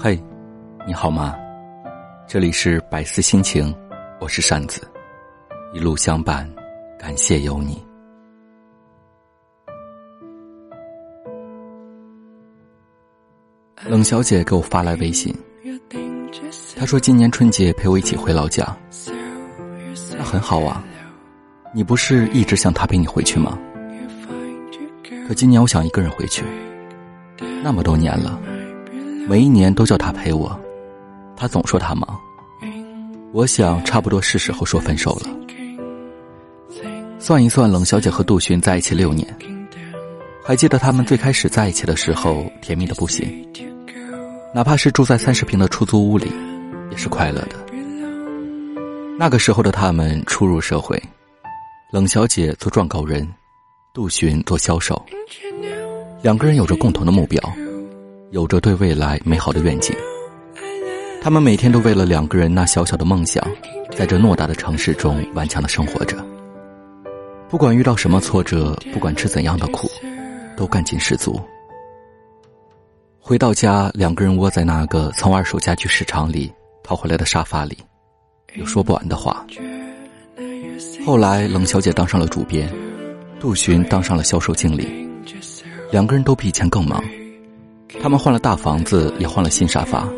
嘿，你好吗？这里是百思心情，我是扇子，一路相伴，感谢有你。冷小姐给我发来微信，她说今年春节陪我一起回老家，那很好啊。你不是一直想她陪你回去吗？可今年我想一个人回去，那么多年了。每一年都叫他陪我，他总说他忙。我想差不多是时候说分手了。算一算，冷小姐和杜巡在一起六年，还记得他们最开始在一起的时候，甜蜜的不行。哪怕是住在三十平的出租屋里，也是快乐的。那个时候的他们初入社会，冷小姐做撰稿人，杜巡做销售，两个人有着共同的目标。有着对未来美好的愿景，他们每天都为了两个人那小小的梦想，在这偌大的城市中顽强的生活着。不管遇到什么挫折，不管吃怎样的苦，都干劲十足。回到家，两个人窝在那个从二手家具市场里淘回来的沙发里，有说不完的话。后来，冷小姐当上了主编，杜巡当上了销售经理，两个人都比以前更忙。他们换了大房子，也换了新沙发，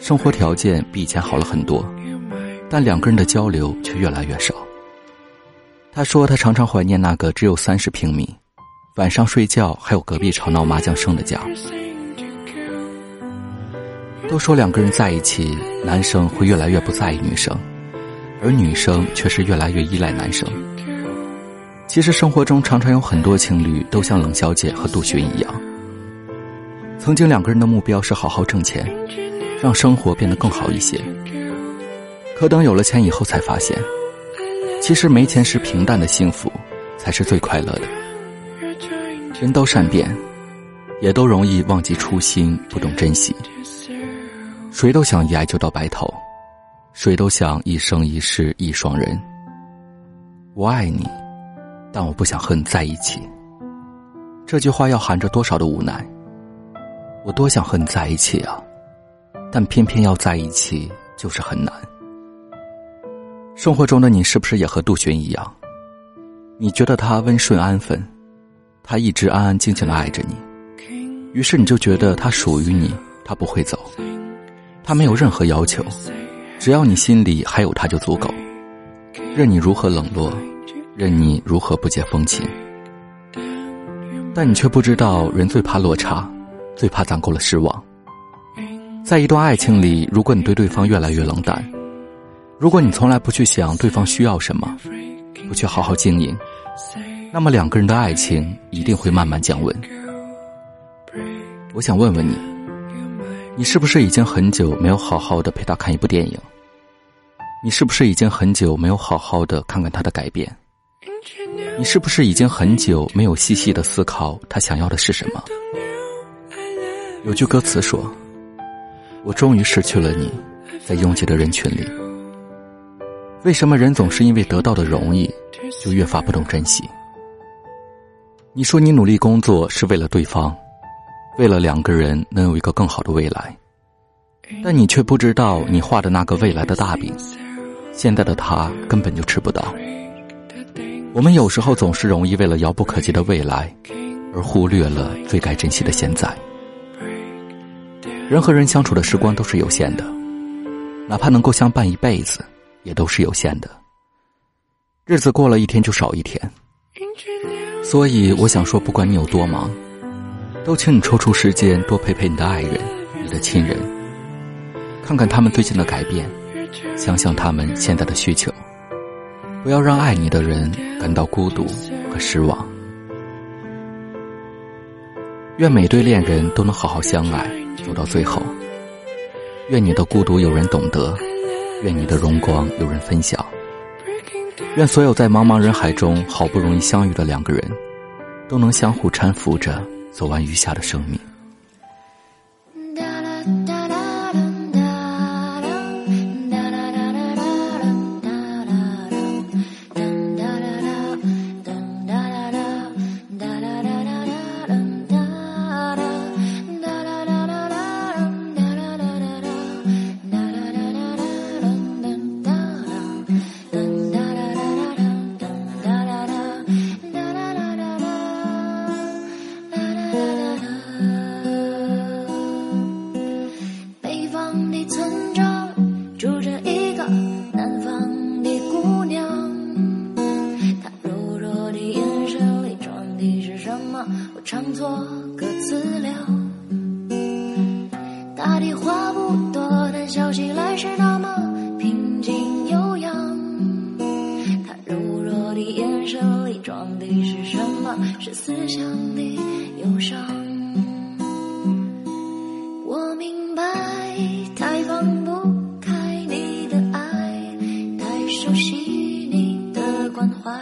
生活条件比以前好了很多，但两个人的交流却越来越少。他说他常常怀念那个只有三十平米，晚上睡觉还有隔壁吵闹麻将声的家。都说两个人在一起，男生会越来越不在意女生，而女生却是越来越依赖男生。其实生活中常常有很多情侣都像冷小姐和杜巡一样。曾经两个人的目标是好好挣钱，让生活变得更好一些。可等有了钱以后，才发现，其实没钱时平淡的幸福才是最快乐的。人都善变，也都容易忘记初心，不懂珍惜。谁都想一爱就到白头，谁都想一生一世一双人。我爱你，但我不想和你在一起。这句话要含着多少的无奈？我多想和你在一起啊，但偏偏要在一起就是很难。生活中的你是不是也和杜鹃一样？你觉得他温顺安分，他一直安安静静的爱着你，于是你就觉得他属于你，他不会走，他没有任何要求，只要你心里还有他就足够，任你如何冷落，任你如何不解风情，但你却不知道，人最怕落差。最怕攒够了失望。在一段爱情里，如果你对对方越来越冷淡，如果你从来不去想对方需要什么，不去好好经营，那么两个人的爱情一定会慢慢降温。我想问问你，你是不是已经很久没有好好的陪他看一部电影？你是不是已经很久没有好好的看看他的改变？你是不是已经很久没有细细的思考他想要的是什么？有句歌词说：“我终于失去了你，在拥挤的人群里。为什么人总是因为得到的容易，就越发不懂珍惜？你说你努力工作是为了对方，为了两个人能有一个更好的未来，但你却不知道，你画的那个未来的大饼，现在的他根本就吃不到。我们有时候总是容易为了遥不可及的未来，而忽略了最该珍惜的现在。”人和人相处的时光都是有限的，哪怕能够相伴一辈子，也都是有限的。日子过了一天就少一天，所以我想说，不管你有多忙，都请你抽出时间多陪陪你的爱人、你的亲人，看看他们最近的改变，想想他们现在的需求，不要让爱你的人感到孤独和失望。愿每对恋人都能好好相爱。走到最后，愿你的孤独有人懂得，愿你的荣光有人分享，愿所有在茫茫人海中好不容易相遇的两个人，都能相互搀扶着走完余下的生命。是思想的忧伤我明白太放不开你的爱太熟悉你的关怀